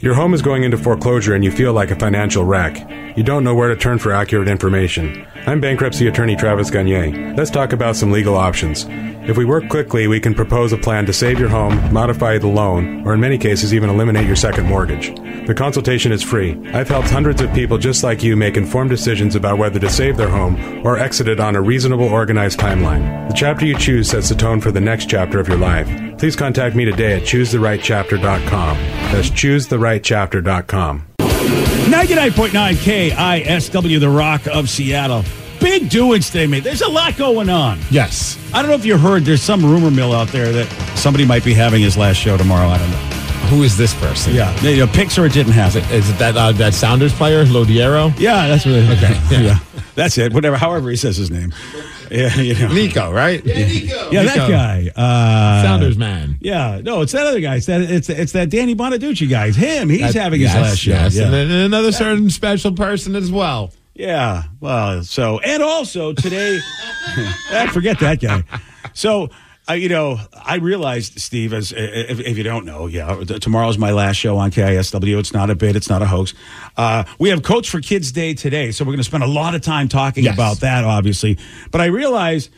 Your home is going into foreclosure and you feel like a financial wreck. You don't know where to turn for accurate information. I'm bankruptcy attorney Travis Gagne. Let's talk about some legal options. If we work quickly, we can propose a plan to save your home, modify the loan, or in many cases, even eliminate your second mortgage. The consultation is free. I've helped hundreds of people just like you make informed decisions about whether to save their home or exit it on a reasonable, organized timeline. The chapter you choose sets the tone for the next chapter of your life. Please contact me today at choosetherightchapter.com. That's choosetherightchapter.com. 99.9 KISW, the Rock of Seattle. Big doings today, mate. There's a lot going on. Yes. I don't know if you heard, there's some rumor mill out there that somebody might be having his last show tomorrow. I don't know. Who is this person? Yeah. You know, pics or it didn't happen. Is it that uh, that Sounders player, Lodeiro? Yeah, that's what it Okay, Yeah. yeah. That's it. Whatever, however he says his name. Yeah, you know. Nico, right? Yeah, Nico. that Nico. guy. Uh, Sounders man. Yeah, no, it's that other guy. It's that it's it's that Danny Bonaduce guy. It's him. He's That- having yes, his last show. Yes, Yeah. and then another certain special person as well. Yeah. Well, so and also today, I forget that guy. So. Uh, you know, I realized, Steve, as if, if you don't know, yeah, tomorrow's my last show on KISW. It's not a bit, it's not a hoax. Uh, we have Coats for Kids Day today, so we're going to spend a lot of time talking Yes. about that, obviously. But I realized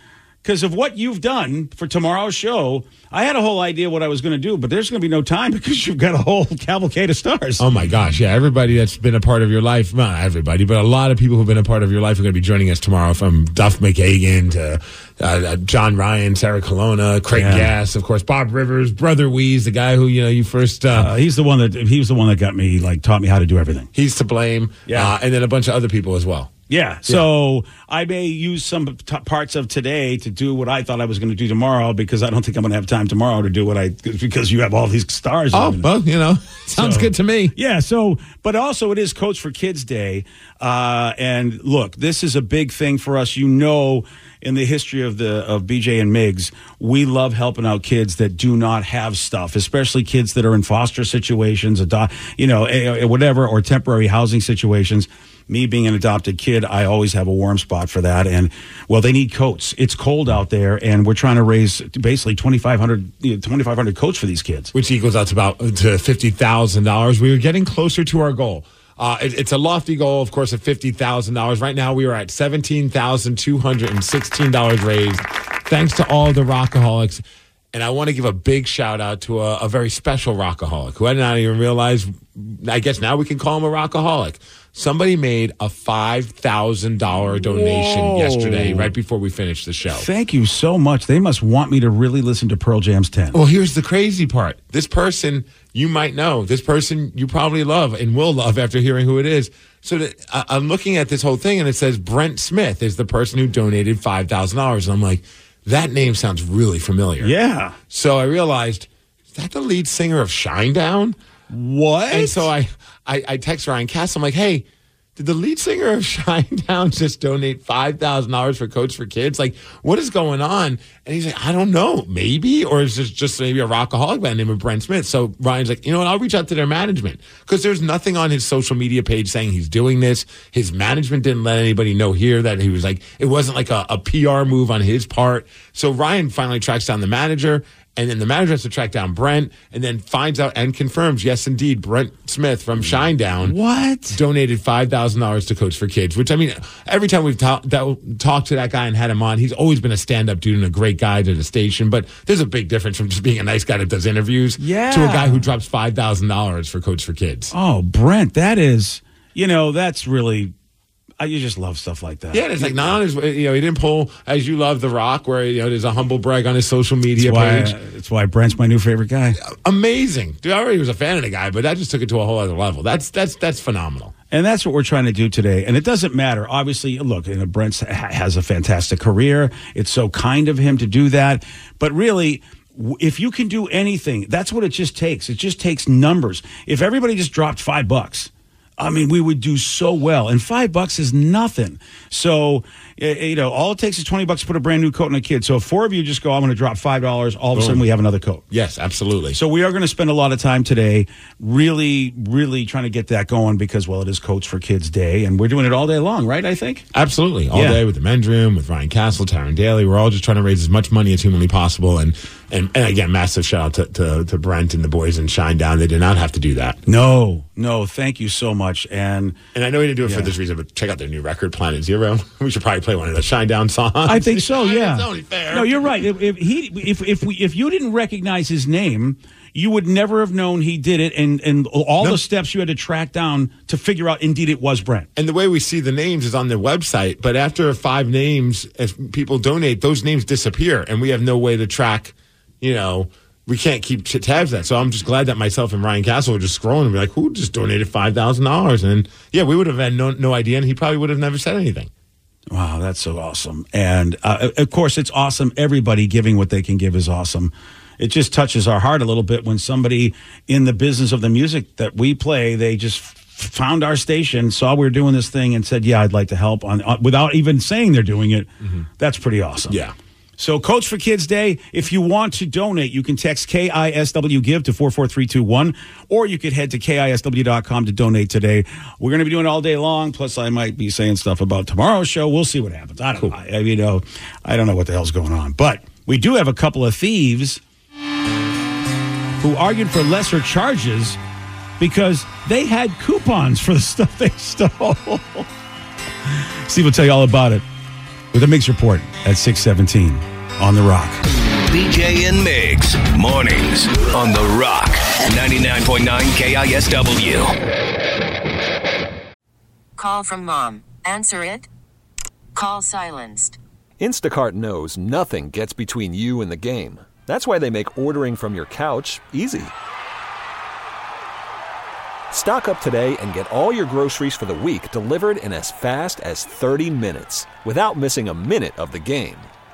because of what you've done for tomorrow's show, I had a whole idea what I was going to do, but there's going to be no time because you've got a whole cavalcade of stars. Oh my gosh, yeah! Everybody that's been a part of your life, not everybody, but a lot of people who've been a part of your life are going to be joining us tomorrow. From Duff McKagan to uh, uh, John Ryan, Sarah Colonna, Craig Yeah. Gass, of course, Bob Rivers, Brother Weeze, the guy who you know you first. Uh, Uh, he's the one that he was the one that got me like taught me how to do everything. he's to blame. Yeah. uh, and then a bunch of other people as well. Yeah. So I may use some t- parts of today to do what I thought I was going to do tomorrow because I don't think I'm going to have time tomorrow to do what I because you have all these stars. Oh well, you know, sounds So- good to me. Yeah. So, but also it is Coats for Kids Day, uh, and look, this is a big thing for us. You know, in the history of the of BJ and Migs, we love helping out kids that do not have stuff, especially kids that are in foster situations, adopt, you know, eh, eh, whatever, or temporary housing situations. Me being an adopted kid, I always have a warm spot for that. And well, they need coats. It's cold out there, and we're trying to raise basically 2,500 you know, 2,500 coats for these kids. which equals out to about to fifty thousand dollars. We are getting closer to our goal. Uh, it- it's a lofty goal, of course, of fifty thousand dollars. Right now, we are at seventeen thousand two hundred and sixteen dollars raised, thanks to all the rockaholics. And I want to give a big shout out to a, a very special rockaholic who I did not even realize. I guess now we can call him a rockaholic. Somebody made a five thousand dollar donation Whoa. yesterday, right before we finished the show. Thank you so much. They must want me to really listen to Pearl Jam's 10. Well, here's the crazy part. This person you might know. This person you probably love and will love after hearing who it is. So that, I- I'm looking at this whole thing and it says Brent Smith is the person who donated five thousand dollars, and I'm like, that name sounds really familiar. Yeah. So I realized is that the lead singer of Shinedown? What? And so I, I, I text Ryan Cass. I'm like, hey, did the lead singer of Shinedown just donate five thousand dollars for Coats for Kids? Like, what is going on? And he's like, I don't know, maybe, or is this just maybe a rockaholic by the name of Brent Smith? So Ryan's like, you know what? I'll reach out to their management because there's nothing on his social media page saying he's doing this. His management didn't let anybody know here that he was like, it wasn't like a, a PR move on his part. So Ryan finally tracks down the manager And then the manager has to track down Brent and then finds out and confirms, yes, indeed, Brent Smith from Shinedown What? donated $5,000 to Coats for Kids, which I mean, every time we've ta- that, talked to that guy and had him on, he's always been a stand up dude and a great guy to the station. But there's a big difference from just being a nice guy that does interviews Yeah. to a guy who drops $5,000 for Coats for Kids. Oh, Brent, that is, you know, that's really, you just love stuff like that. Yeah, it's like not on you know, he didn't pull as you love The Rock, where you know there's a humble brag on his social media That's why, page. that's why Brent's my new favorite guy. Amazing, dude. I already was a fan of the guy, but that just took it to a whole other level. That's that's that's phenomenal. And that's what we're trying to do today. And it doesn't matter. Obviously, look, you know, Brent ha- has a fantastic career. It's so kind of him to do that. But really, w- if you can do anything, that's what it just takes. It just takes numbers. If everybody just dropped five bucks, I mean, we would do so well. And five bucks is nothing. So, Eh, you know, all it takes is 20 bucks to put a brand new coat on a kid. So if four of you just go, I'm going to drop $5, all of a sudden we have another coat. Yes, absolutely. So we are going to spend a lot of time today really, really trying to get that going because, well, it is Coats for Kids Day, and we're doing it all day long, right? I think. Absolutely. All Yeah. day with the men's room, with Ryan Castle, Taryn Daly. We're all just trying to raise as much money as humanly possible. And and, and again, massive shout out to, to, to Brent and the boys in Shinedown. They did not have to do that. No, no, thank you so much. And And I know we didn't do it Yeah. for this reason, but check out their new record, Planet Zero. We should probably play one of the Shinedown songs. I think so. Yeah. it's only fair. No, you're right. If, if he, if if we, if you didn't recognize his name. You would never have known he did it, and, and all No. the steps you had to track down to figure out indeed it was Brent. And the way we see the names is on their website. But after five names, if people donate, those names disappear, and we have no way to track. You know, we can't keep tabs of that. So I'm just glad that myself and Ryan Castle were just scrolling and be like, "Who just donated five thousand dollars?" And yeah, we would have had no no idea, and he probably would have never said anything. Wow, that's so awesome. And uh, of course, it's awesome. Everybody giving what they can give is awesome. It just touches our heart a little bit when somebody in the business of the music that we play, they just found our station, saw we were doing this thing, and said, "Yeah, I'd like to help." On uh, without even saying they're doing it, that's pretty awesome. Yeah. So, Coats for Kids Day, if you want to donate, you can text KISW Give to 44321, or you could head to KISW.com to donate today. We're going to be doing it all day long. Plus, I might be saying stuff about tomorrow's show. We'll see what happens. I don't know. I, you know, I don't know what the hell's going on. But we do have a couple of thieves who argued for lesser charges because they had coupons for the stuff they stole. Steve will tell you all about it with a Migs Report at 617 on The Rock. BJ and Migs, mornings on The Rock, 99.9 KISW. Call from mom. Answer it. Call silenced. Instacart knows nothing gets between you and the game. That's why they make ordering from your couch easy. Stock up today and get all your groceries for the week delivered in as fast as 30 minutes without missing a minute of the game.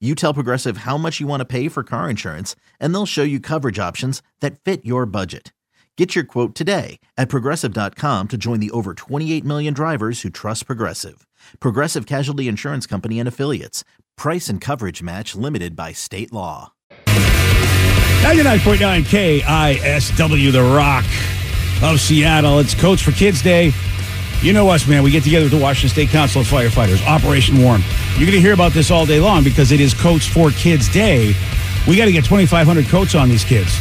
You tell Progressive how much you want to pay for car insurance, and they'll show you coverage options that fit your budget. Get your quote today at progressive.com to join the over 28 million drivers who trust Progressive. Progressive Casualty Insurance Company and Affiliates. Price and coverage match limited by state law. 99.9 KISW, The Rock of Seattle. It's Coats for Kids Day. You know us, man. We get together with the Washington State Council of Firefighters, Operation Warm. You're going to hear about this all day long because it is Coats for Kids Day. We got to get 2,500 coats on these kids.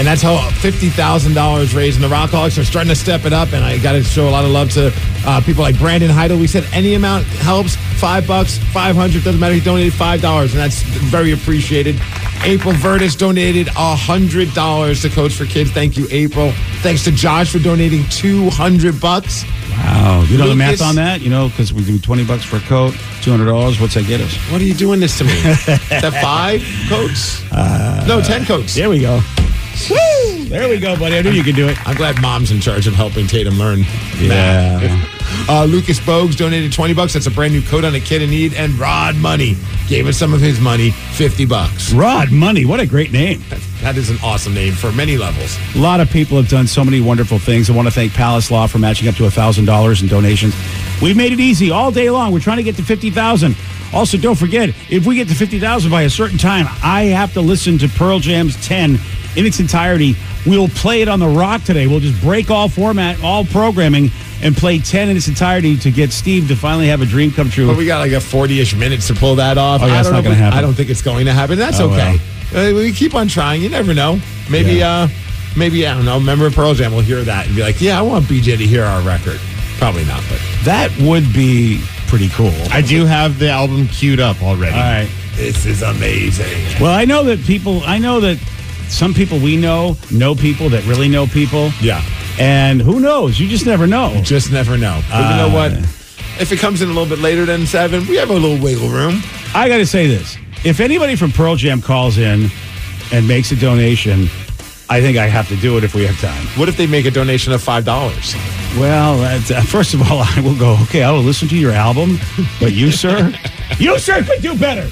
And that's how $50,000 raised. And the Rockaholics are starting to step it up. And I got to show a lot of love to uh, people like Brandon Heidel. We said any amount helps. Five bucks, 500 doesn't matter. He donated $5, and that's very appreciated. April Vertis donated $100 to Coats for Kids. Thank you, April. Thanks to Josh for donating 200 bucks. Wow. You know the math on that? You know, because we do 20 bucks for a coat, $200. What's that get us? What are you doing this to me? Is that five coats? no, 10 coats. There we go. Woo! There we go, buddy. I knew you could do it. I'm glad mom's in charge of helping Tatum learn. Yeah. Uh, Lucas Bogues donated 20 bucks. That's a brand new coat on a kid in need. And Rod Money gave us some of his money, 50 bucks. Rod Money. What a great name. That is an awesome name for many levels. A lot of people have done so many wonderful things. I want to thank Palace Law for matching up to $1,000 in donations. We've made it easy all day long. We're trying to get to 50000 Also, don't forget, if we get to 50000 by a certain time, I have to listen to Pearl Jam's 10 in its entirety. We'll play it on the rock today. We'll just break all format, all programming, and play 10 in its entirety to get Steve to finally have a dream come true. But we got like a 40 ish minutes to pull that off. Oh, yeah, I it's don't not know gonna we- happen. I don't think it's going to happen. That's Oh, okay. Uh, we keep on trying. You never know. Maybe, Yeah. uh, maybe, I don't know, member of Pearl Jam will hear that and be like, yeah, I want BJ to hear our record. Probably not, but that would be pretty cool. I do have the album queued up already. all right. this is amazing. Well, I know that people, I know that some people we know know people that really know people. Yeah. And who knows? You just never know. Just never know. But you know Uh, what? If it comes in a little bit later than seven, we have a little wiggle room. I got to say this. If anybody from Pearl Jam calls in and makes a donation, I think I have to do it if we have time. What if they make a donation of five dollars? Well, uh, first of all, I will go, okay, I will listen to your album, but you, sir, you, sir, could do better.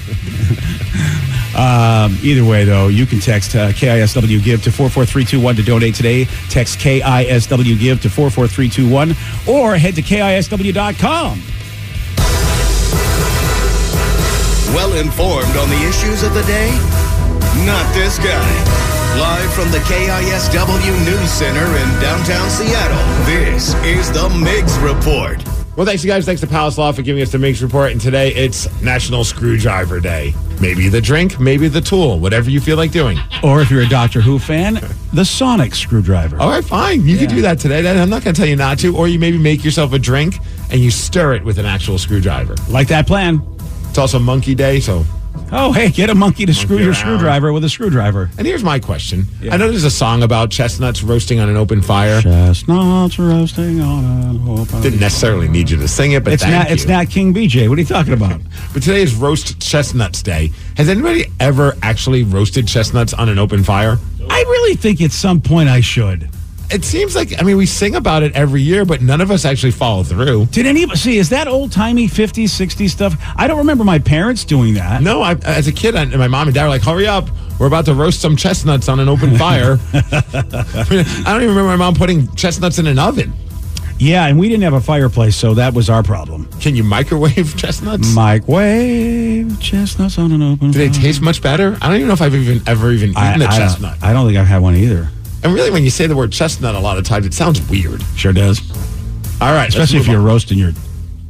Um, either way, though, you can text uh, KISW Give to 44321 to donate today. Text KISW Give to 44321 or head to KISW.com. Well informed on the issues of the day? Not this guy. Live from the KISW News Center in downtown Seattle, this is the Migs Report. Well, thanks, you guys. Thanks to Palace Law for giving us the Migs Report. And today it's National Screwdriver Day. Maybe the drink, maybe the tool, whatever you feel like doing. Or if you're a Doctor Who fan, the Sonic screwdriver. All right, fine. You can do that today. I'm not going to tell you not to. Or you maybe make yourself a drink and you stir it with an actual screwdriver. Like that plan. It's also Monkey Day, so. Oh, hey, get a monkey to screw your around. screwdriver with a screwdriver. And here's my question. Yeah. I know there's a song about chestnuts roasting on an open fire. Chestnuts roasting on an open Didn't necessarily need you to sing it, but It's thank not. you. It's not King BJ. What are you talking about? But today is Roast Chestnuts Day. Has anybody ever actually roasted chestnuts on an open fire? I really think at some point I should. It seems like I mean we sing about it every year, but none of us actually follow through. Did any of see? Is that old timey 50s, 60s stuff? I don't remember my parents doing that. No, I, as a kid, I, my mom and dad were like, "Hurry up, we're about to roast some chestnuts on an open fire." I, don't even remember my mom putting chestnuts in an oven. Yeah, and we didn't have a fireplace, so that was our problem. Can you microwave chestnuts? Microwave chestnuts on an open. Do they fire. taste much better? I don't even know if I've even ever even eaten I, a I chestnut. Don't, I don't think I've had one either. And really, when you say the word chestnut, a lot of times it sounds weird. Sure does. All right, Especially if you're on. roasting your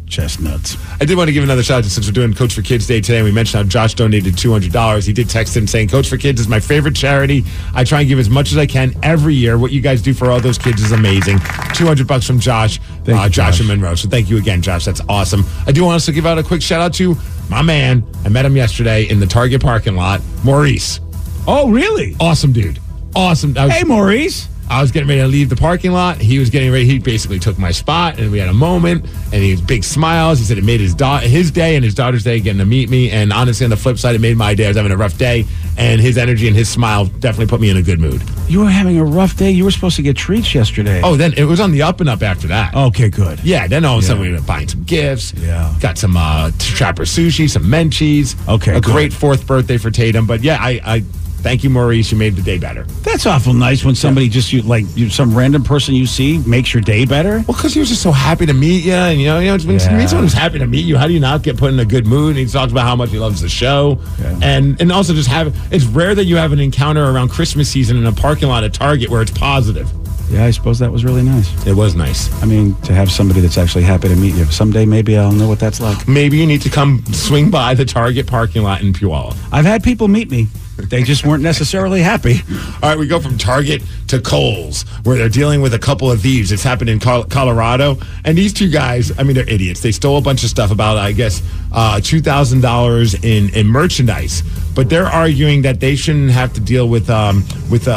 chestnuts. I did want to give another shout out to since we're doing Coats for Kids Day today. And we mentioned how Josh donated two hundred dollars. He did text in saying, "Coats for Kids is my favorite charity. I try and give as much as I can every year. What you guys do for all those kids is amazing. Two hundred bucks from Josh, Thank uh, you, Josh, Josh. and Monroe. So thank you again, Josh. That's awesome. I do want to give out a quick shout out to my man. I met him yesterday in the Target parking lot, Maurice. Oh, really? Awesome dude. Awesome. Was- Hey, Maurice. I was getting ready to leave the parking lot. He was getting ready. He basically took my spot, and we had a moment. And he was big smiles. He said it made his da- his day and his daughter's day getting to meet me. And honestly, on the flip side, it made my day. I was having a rough day, and his energy and his smile definitely put me in a good mood. You were having a rough day. You were supposed to get treats yesterday. Oh, then it was on the up and up after that. okay, good. Yeah, then all of a sudden Yeah. we were buying some gifts. Yeah. Got some uh, trapper sushi, some menchies. Okay, A good. great fourth birthday for Tatum. But yeah, I, I thank you, Maurice. You made the day better. That's awful nice when somebody just you like you, some random person you see makes your day better. Well, because he was just so happy to meet you, and you know, you know, when Yeah. meet someone who's happy to meet you, how do you not get put in a good mood? And he talks about how much he loves the show, Yeah. and and also just have. It's rare that you have an encounter around Christmas season in a parking lot at Target where it's positive. Yeah, I suppose that was really nice. It was nice. I mean, to have somebody that's actually happy to meet you. Someday, maybe I'll know what that's like. Maybe you need to come swing by the Target parking lot in Puyallup. I've had people meet me. They just weren't necessarily happy. All right, we go from Target to Kohl's, where they're dealing with a couple of thieves. It's happened in Col- Colorado, and these two guys, I mean, they're idiots. They stole a bunch of stuff about, I guess, uh, two thousand dollars in in merchandise, but they're arguing that they shouldn't have to deal with um, with a,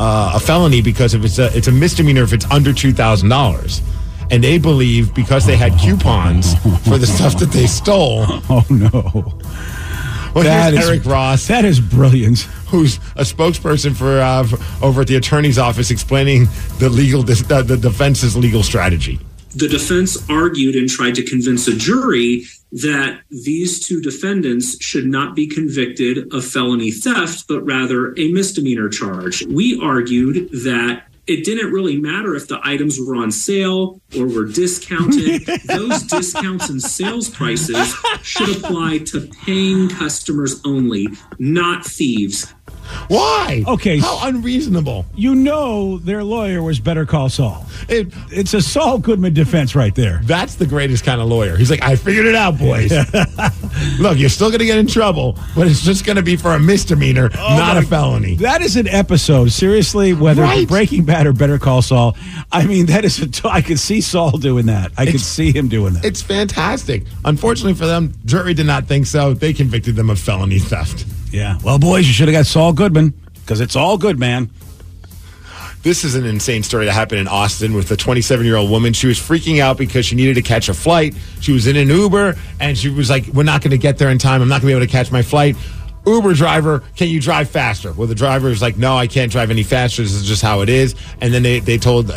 a, a felony because if it's a it's a misdemeanor if it's under two thousand dollars. And they believe because they had coupons for the stuff that they stole. Oh no! Well, That here's is- Eric Ross. That is brilliant. who's a spokesperson for, uh, for over at the attorney's office explaining the legal dis- uh, the defense's legal strategy. the defense argued and tried to convince a jury that these two defendants should not be convicted of felony theft, but rather a misdemeanor charge. We argued that it didn't really matter if the items were on sale or were discounted. Those discounts and sales prices should apply to paying customers only, not thieves. Why? Okay. How unreasonable. You know their lawyer was Better Call Saul. It, It's a Saul Goodman defense right there. that's the greatest kind of lawyer. He's like, I figured it out, boys. Look, you're still going to get in trouble, but it's just going to be for a misdemeanor, oh not a felony. That is an episode. Seriously, whether Right. Breaking Bad or Better Call Saul, I mean, that is a. T- I could see Saul doing that. I could see him doing that. It's fantastic. Unfortunately for them, jury did not think so. They convicted them of felony theft. Yeah. Well, boys, you should have got Saul Goodman because it's all good, man. This is an insane story that happened in Austin with a 27 year old woman. She was freaking out because she needed to catch a flight. She was in an Uber and she was like, We're not going to get there in time. I'm not going to be able to catch my flight. Uber driver, can you drive faster? Well, the driver is like, No, I can't drive any faster. This is just how it is. And then they, they told,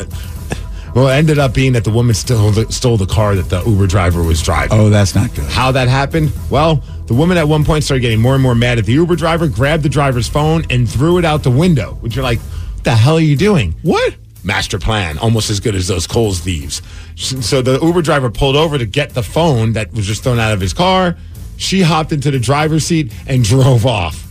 well, it ended up being that the woman stole the, stole the car that the Uber driver was driving. Oh, that's not good. How that happened? Well, the woman at one point started getting more and more mad at the Uber driver, grabbed the driver's phone, and threw it out the window. Which you're like, what the hell are you doing? What? Master plan, almost as good as those Kohl's thieves. So the Uber driver pulled over to get the phone that was just thrown out of his car. She hopped into the driver's seat and drove off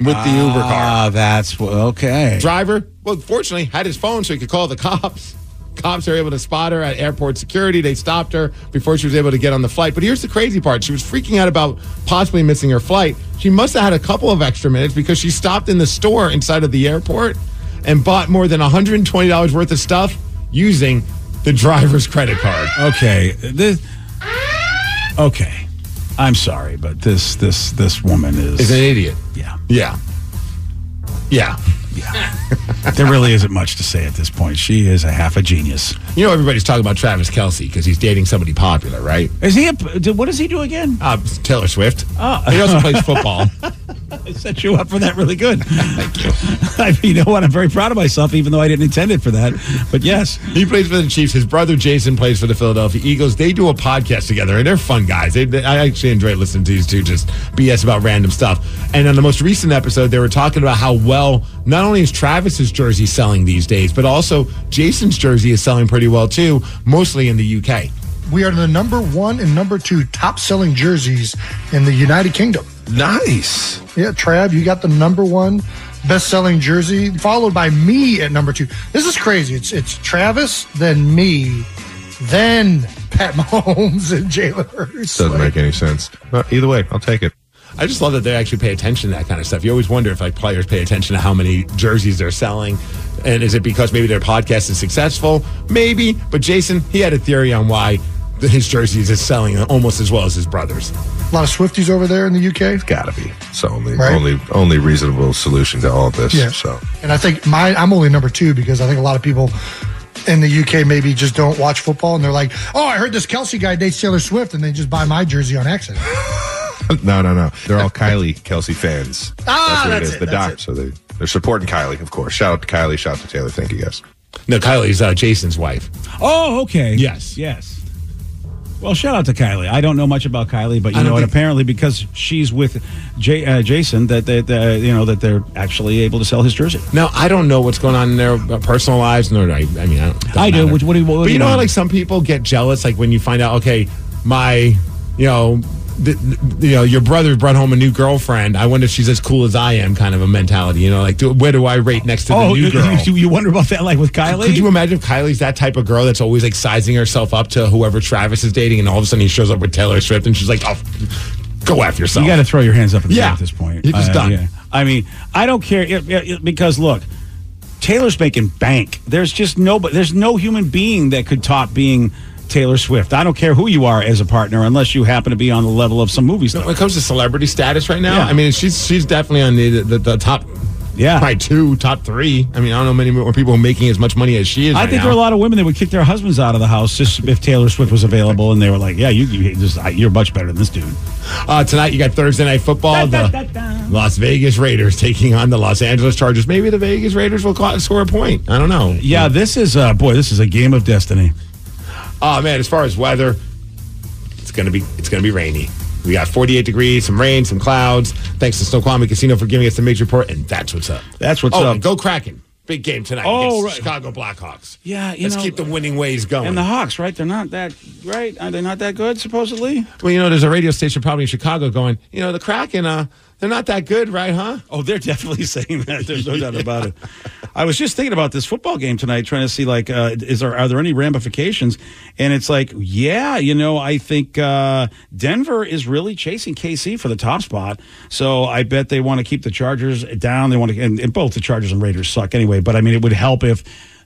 with the Uber car. Ah, that's okay. Driver, well, fortunately, had his phone so he could call the cops. Cops are able to spot her at airport security. They stopped her before she was able to get on the flight. But here's the crazy part. She was freaking out about possibly missing her flight. She must have had a couple of extra minutes because she stopped in the store inside of the airport and bought more than $120 worth of stuff using the driver's credit card. Okay. This. Okay. I'm sorry, but this this this woman is. Is an idiot. yeah. Yeah. Yeah. There really isn't much to say at this point. She is a half a genius. You know, everybody's talking about Travis Kelce because he's dating somebody popular, right? Is he? A, what does he do again? Uh, Taylor Swift. Oh. He also plays football. I set you up for that really good. Thank you. I mean, you know what? I'm very proud of myself, even though I didn't intend it for that. But yes, He plays for the Chiefs. His brother Jason plays for the Philadelphia Eagles. They do a podcast together, and they're fun guys. They, they- I actually enjoy listening to these two just BS about random stuff. And on the most recent episode, they were talking about how well not only is Travis's jersey selling these days, but also Jason's jersey is selling pretty well too, mostly in the UK. We are the number one and number two top selling jerseys in the United Kingdom. Nice. Yeah, Trav, you got the number one best selling jersey, followed by me at number two. This is crazy. It's it's Travis, then me, then Pat Mahomes and Jalen Hurts. Doesn't make any sense. But either way, I'll take it. I just love that they actually pay attention to that kind of stuff. You always wonder if like players pay attention to how many jerseys they're selling. And is it because maybe their podcast is successful? Maybe. But Jason, he had a theory on why his jerseys is selling almost as well as his brothers. A lot of Swifties over there in the UK. It's Gotta be. It's the only Right. only only reasonable solution to all of this. Yeah. So And I think my I'm only number two because I think a lot of people in the UK maybe just don't watch football and they're like, oh, I heard this Kelce guy dates Taylor Swift and they just buy my jersey on accident. no, no, no. They're all Kylie Kelce fans. Ah, what that's it is. it, the doc. So they they're supporting Kylie, of course. Shout out to Kylie. Shout out to Taylor. Thank you guys. No, Kylie's uh, Jason's wife. Oh, okay. Yes. Yes. Well, shout out to Kylie. I don't know much about Kylie, but you know think- Apparently, because she's with J, uh, Jason, that that uh, you know that they're actually able to sell his jersey. Now, I don't know what's going on in their uh, personal lives, I. I mean, I, don't, I do. What- do you- what but you you know how like some people get jealous, like when you find out, okay, my, you know, th- th- you know, your brother brought home a new girlfriend. I wonder if she's as cool as I am, kind of a mentality. You know, like do, where do I rate next to the Oh, new girl? you, you wonder about that, like with Kylie? Could you imagine if Kylie's that type of girl that's always like sizing herself up to whoever Travis is dating, and all of a sudden he shows up with Taylor Swift, and she's like, "Oh, go after yourself." You got to throw your hands up Yeah. at this point. You're just Uh, done. yeah. I mean, I don't care it- it- because look, Taylor's making bank. There's just nobody. there's no human being that could top being Taylor Swift. I don't care who you are as a partner, unless you happen to be on the level of some movie star. When it comes to celebrity status right now, Yeah. I mean, she's she's definitely on the the, the top. Yeah. probably two, top three. I mean, I don't know many more people making as much money as she is. I right think now. there are a lot of women that would kick their husbands out of the house just if Taylor Swift was available, and they were like, "Yeah, you, you just, you're much better than this dude." Uh, tonight you got Thursday night football. the Las Vegas Raiders taking on the Los Angeles Chargers. Maybe the Vegas Raiders will call, score a point. I don't know. Yeah, this is uh, boy, this is a game of destiny. Oh man, as far as weather, it's gonna be it's gonna be rainy. We got 48 degrees, some rain, some clouds. Thanks to Snoqualmie Casino for giving us the Migs report, and that's what's up. That's what's oh, up. go Kraken! Big game tonight Oh, against right. Chicago Blackhawks. Yeah, you Let's know- keep the winning ways going. And the Hawks, right? They're not that right. Are they not that good? Supposedly. well, you know, there's a radio station probably in Chicago going, you know, the Kraken, uh, they're not that good, right? Huh? Oh, they're definitely saying that. There's no doubt about it. I was just thinking about this football game tonight, trying to see like, uh, is there are there any ramifications? And it's like, yeah, you know, I think uh, Denver is really chasing KC for the top spot. So I bet they want to keep the Chargers down. They want to, and, and both the Chargers and Raiders suck anyway. But I mean, it would help if.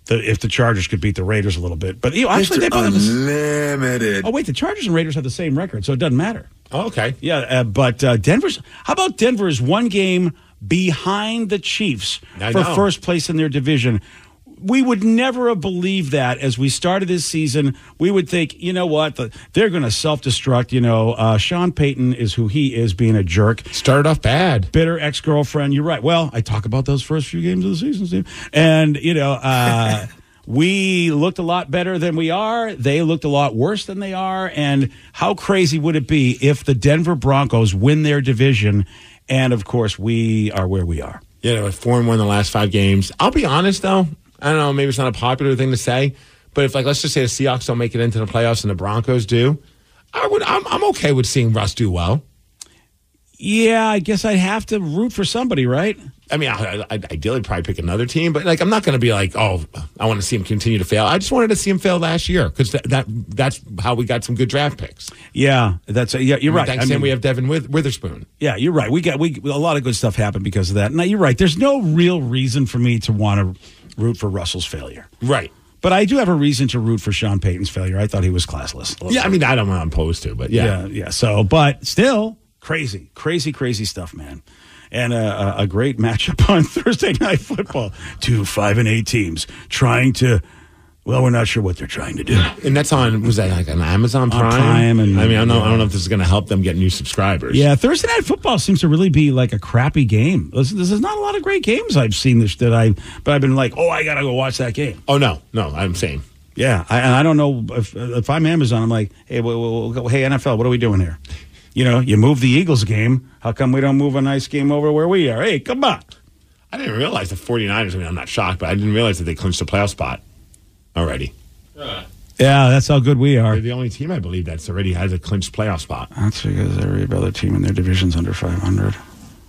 The, if the Chargers could beat the Raiders a little bit, but you know, actually they both have the, Unlimited. oh wait, the Chargers and Raiders have the same record, so it doesn't matter. Oh, okay. Yeah, uh, but uh, Denver's. How about Denver is one game behind the Chiefs I for know. first place in their division. We would never have believed that as we started this season. We would think, you know what, the, they're going to self destruct. You know, uh, Sean Payton is who he is, being a jerk. Started off bad. Bitter ex girlfriend. You're right. Well, I talk about those first few games of the season, Steve. And, you know, uh, we looked a lot better than we are. They looked a lot worse than they are. And how crazy would it be if the Denver Broncos win their division? And of course, we are where we are. You know, four and one in the last five games. I'll be honest though, I don't know, maybe it's not a popular thing to say, but if like let's just say the Seahawks don't make it into the playoffs and the Broncos do, I would I'm, I'm okay with seeing Russ do well. Yeah, I guess I'd have to root for somebody, right? I mean, I, I, I'd ideally probably pick another team, but like I'm not going to be like, oh, I want to see him continue to fail. I just wanted to see him fail last year because that, that that's how we got some good draft picks. Yeah, that's yeah. You're right. Thanks I mean- we have Devin With- Witherspoon. Yeah, you're right. We got we a lot of good stuff happened because of that. Now you're right. There's no real reason for me to want to root for Russell's failure. Right. But I do have a reason to root for Sean Payton's failure. I thought he was classless. Yeah, I mean, I don't know I'm opposed to, but yeah. yeah, yeah. So, but still, crazy, crazy, crazy stuff, man. And a, a, a great matchup on Thursday night football. Two five and eight teams trying to. Well, we're not sure what they're trying to do. And that's on was that like an Amazon On Prime? Prime and- I mean, I don't know. I don't know if this is going to help them get new subscribers. Yeah, Thursday night football seems to really be like a crappy game. This, this is not a lot of great games I've seen this that I, but I've been like, oh, I gotta go watch that game. Oh no, no, I'm saying. Yeah, I, and I don't know if if I'm Amazon, I'm like, hey, well, well, well, hey NFL, what are we doing here? You know, you move the Eagles game. How come we don't move a nice game over where we are? Hey, come on. I didn't realize the 49ers. I mean, I'm not shocked, but I didn't realize that they clinched a playoff spot already. Yeah, that's how good we are. They're the only team I believe that's already has a clinched playoff spot. That's because every other team in their division's under 500.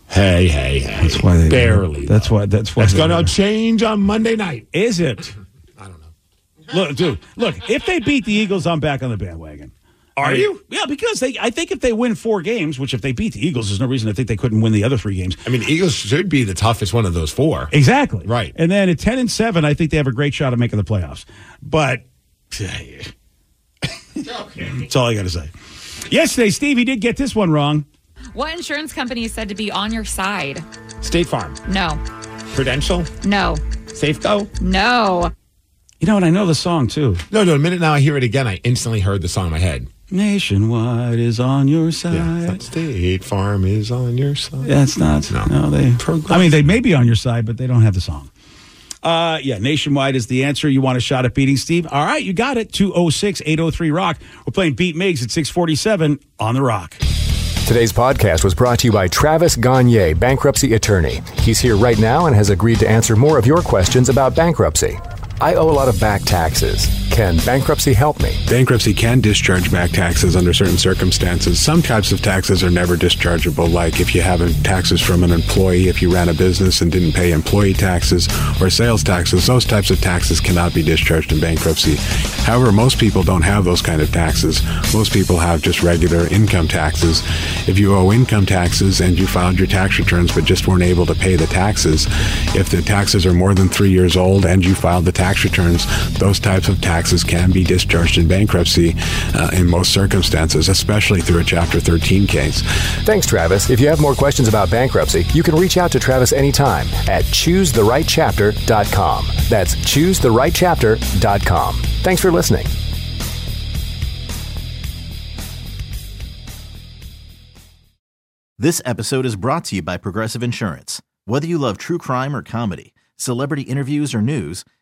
Hey, hey, hey! That's why they barely. That's why. That's why. That's they- going to change on Monday night. Is it? I don't know. Look, dude. Look, if they beat the Eagles, I'm back on the bandwagon. Are I mean, you? Yeah, because they. I think if they win four games, which if they beat the Eagles, there's no reason to think they couldn't win the other three games. I mean, Eagles should be the toughest one of those four. Exactly. Right. And then at ten and seven, I think they have a great shot of making the playoffs. But that's all I got to say. Yesterday, Stevie did get this one wrong. What insurance company is said to be on your side? State Farm, No, Prudential, no, Safeco. no. You know, and I know the song too. No, no. The minute now I hear it again, I instantly heard the song in my head. Nationwide is on your Yeah, side. State Farm is on your side. That's not. No, No. they. I mean, they may be on your side, but they don't have the song. Uh, yeah, nationwide is the answer. You want a shot at beating Steve? All right, you got it. 206 803 Rock. We're playing Beat Migs at 647 on the Rock. Today's podcast was brought to you by Travis Gagne, bankruptcy attorney. He's here right now and has agreed to answer more of your questions about bankruptcy. I owe a lot of back taxes. Can bankruptcy help me? Bankruptcy can discharge back taxes under certain circumstances. Some types of taxes are never dischargeable, like if you have taxes from an employee, if you ran a business and didn't pay employee taxes or sales taxes, those types of taxes cannot be discharged in bankruptcy. However, most people don't have those kind of taxes. Most people have just regular income taxes. If you owe income taxes and you filed your tax returns but just weren't able to pay the taxes, if the taxes are more than three years old and you filed the tax returns, those types of taxes can be discharged in bankruptcy uh, in most circumstances, especially through a Chapter 13 case. Thanks, Travis. If you have more questions about bankruptcy, you can reach out to Travis anytime at choosetherightchapter.com. That's choosetherightchapter.com. Thanks for listening. This episode is brought to you by Progressive Insurance. Whether you love true crime or comedy, celebrity interviews or news,